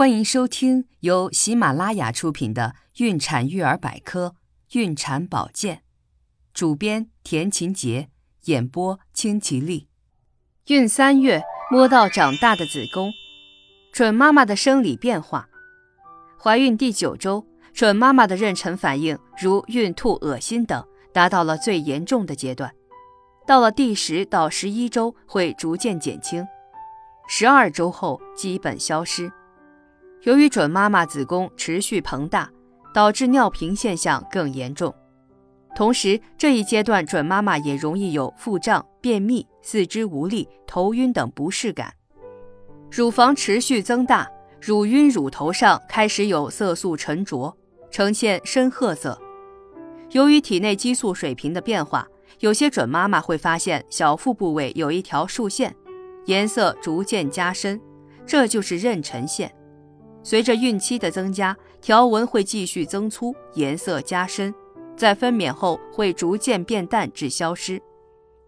欢迎收听由喜马拉雅出品的《孕产育儿百科·孕产保健》，主编田勤杰，演播清吉丽。孕三月摸到长大的子宫，准妈妈的生理变化。怀孕第九周，准妈妈的妊娠反应如孕吐、恶心等达到了最严重的阶段，到了第十到十一周会逐渐减轻，十二周后基本消失。由于准妈妈子宫持续膨大，导致尿频现象更严重。同时，这一阶段准妈妈也容易有腹胀、便秘、四肢无力、头晕等不适感。乳房持续增大，乳晕、乳头上开始有色素沉着，呈现深褐色。由于体内激素水平的变化，有些准妈妈会发现小腹部位有一条竖线，颜色逐渐加深，这就是妊娠线。随着孕期的增加，条纹会继续增粗，颜色加深，在分娩后会逐渐变淡至消失。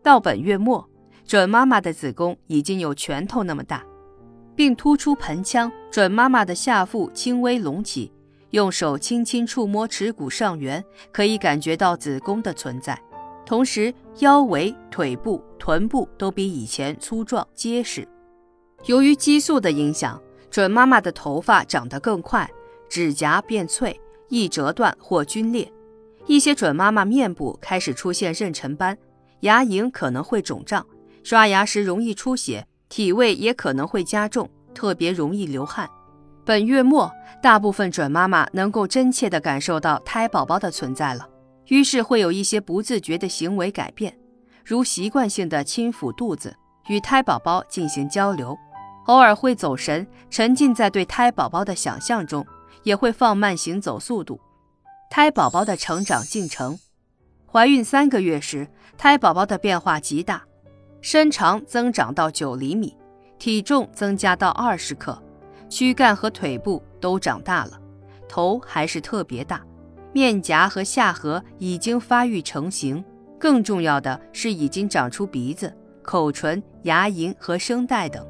到本月末，准妈妈的子宫已经有拳头那么大，并突出盆腔。准妈妈的下腹轻微隆起，用手轻轻触摸耻骨上缘，可以感觉到子宫的存在。同时，腰围、腿部、臀部都比以前粗壮结实。由于激素的影响。准妈妈的头发长得更快，指甲变脆，易折断或皲裂。一些准妈妈面部开始出现妊娠斑，牙龈可能会肿胀，刷牙时容易出血，体味也可能会加重，特别容易流汗。本月末，大部分准妈妈能够真切地感受到胎宝宝的存在了，于是会有一些不自觉的行为改变，如习惯性的轻抚肚子，与胎宝宝进行交流。偶尔会走神，沉浸在对胎宝宝的想象中，也会放慢行走速度。胎宝宝的成长进程：怀孕三个月时，胎宝宝的变化极大，身长增长到九厘米，体重增加到二十克，躯干和腿部都长大了，头还是特别大，面颊和下颌已经发育成型。更重要的是，已经长出鼻子、口唇、牙龈和声带等。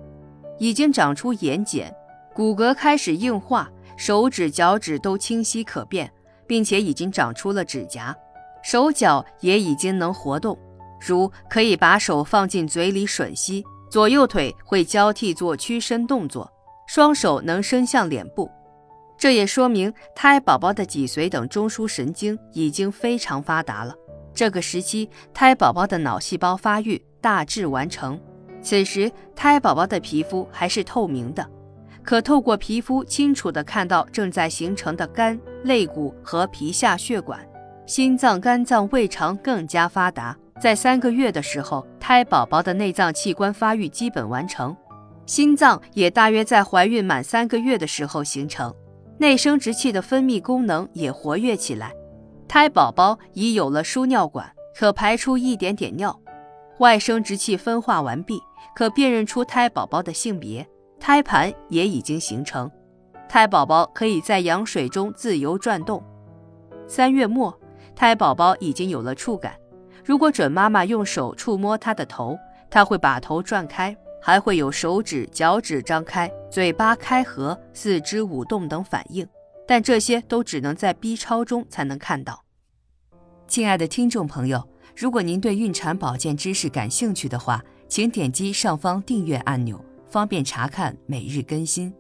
已经长出眼睑，骨骼开始硬化，手指、脚趾都清晰可辨，并且已经长出了指甲，手脚也已经能活动，如可以把手放进嘴里吮吸，左右腿会交替做屈伸动作，双手能伸向脸部，这也说明胎宝宝的脊髓等中枢神经已经非常发达了。这个时期，胎宝宝的脑细胞发育大致完成。此时，胎宝宝的皮肤还是透明的，可透过皮肤清楚地看到正在形成的肝、肋骨和皮下血管。心脏、肝脏、胃肠更加发达。在三个月的时候，胎宝宝的内脏器官发育基本完成，心脏也大约在怀孕满三个月的时候形成，内生殖器的分泌功能也活跃起来。胎宝宝已有了输尿管，可排出一点点尿，外生殖器分化完毕。可辨认出胎宝宝的性别，胎盘也已经形成，胎宝宝可以在羊水中自由转动。三月末，胎宝宝已经有了触感。如果准妈妈用手触摸它的头，它会把头转开，还会有手指、脚趾张开、嘴巴开合、四肢舞动等反应。但这些都只能在 B 超中才能看到。亲爱的听众朋友，如果您对孕产保健知识感兴趣的话，请点击上方订阅按钮，方便查看每日更新。